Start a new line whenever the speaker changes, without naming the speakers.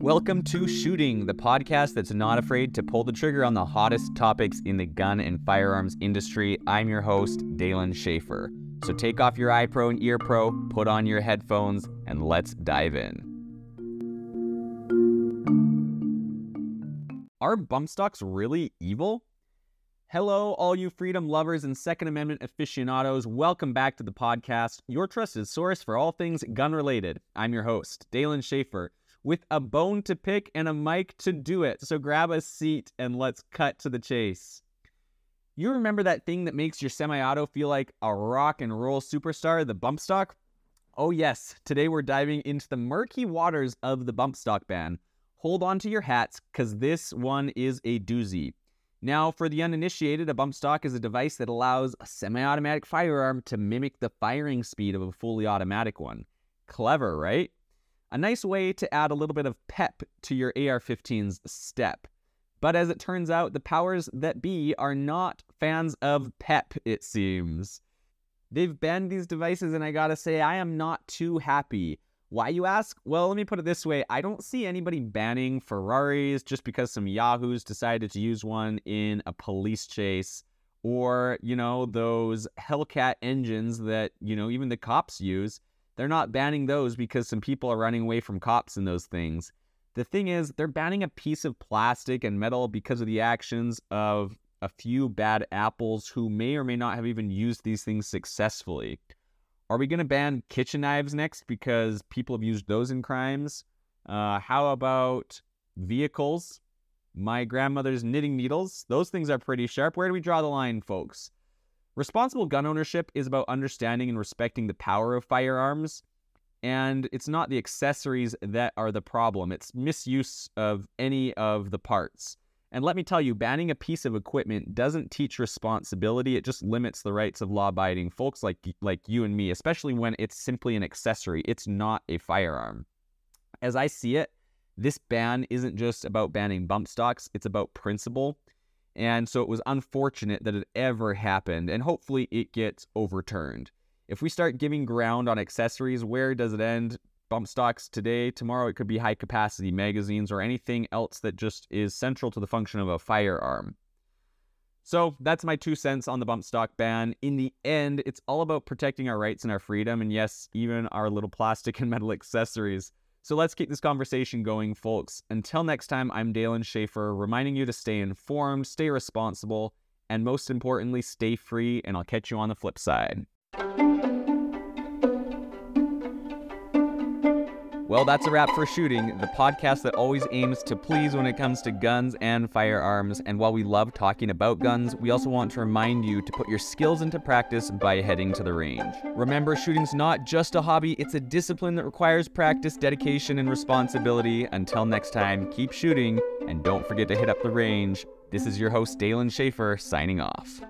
Welcome to Shooting, the podcast that's not afraid to pull the trigger on the hottest topics in the gun and firearms industry. I'm your host, Dalen Schaefer. So take off your eye pro and ear pro, put on your headphones, and let's dive in. Are bump stocks really evil? Hello, all you freedom lovers and Second Amendment aficionados. Welcome back to the podcast, your trusted source for all things gun related. I'm your host, Dalen Schaefer, with a bone to pick and a mic to do it. So grab a seat and let's cut to the chase. You remember that thing that makes your semi auto feel like a rock and roll superstar, the bump stock? Oh, yes. Today we're diving into the murky waters of the bump stock ban. Hold on to your hats, because this one is a doozy. Now, for the uninitiated, a bump stock is a device that allows a semi automatic firearm to mimic the firing speed of a fully automatic one. Clever, right? A nice way to add a little bit of pep to your AR 15's step. But as it turns out, the powers that be are not fans of pep, it seems. They've banned these devices, and I gotta say, I am not too happy. Why, you ask? Well, let me put it this way I don't see anybody banning Ferraris just because some Yahoos decided to use one in a police chase, or, you know, those Hellcat engines that, you know, even the cops use. They're not banning those because some people are running away from cops in those things. The thing is, they're banning a piece of plastic and metal because of the actions of a few bad apples who may or may not have even used these things successfully. Are we going to ban kitchen knives next because people have used those in crimes? Uh, how about vehicles? My grandmother's knitting needles. Those things are pretty sharp. Where do we draw the line, folks? Responsible gun ownership is about understanding and respecting the power of firearms. And it's not the accessories that are the problem, it's misuse of any of the parts. And let me tell you, banning a piece of equipment doesn't teach responsibility. It just limits the rights of law-abiding folks like like you and me, especially when it's simply an accessory. It's not a firearm. As I see it, this ban isn't just about banning bump stocks, it's about principle. And so it was unfortunate that it ever happened, and hopefully it gets overturned. If we start giving ground on accessories, where does it end? Bump stocks today. Tomorrow it could be high capacity magazines or anything else that just is central to the function of a firearm. So that's my two cents on the bump stock ban. In the end, it's all about protecting our rights and our freedom, and yes, even our little plastic and metal accessories. So let's keep this conversation going, folks. Until next time, I'm Dalen Schaefer, reminding you to stay informed, stay responsible, and most importantly, stay free, and I'll catch you on the flip side. Well, that's a wrap for Shooting, the podcast that always aims to please when it comes to guns and firearms. And while we love talking about guns, we also want to remind you to put your skills into practice by heading to the range. Remember, shooting's not just a hobby, it's a discipline that requires practice, dedication, and responsibility. Until next time, keep shooting, and don't forget to hit up the range. This is your host, Dalen Schaefer, signing off.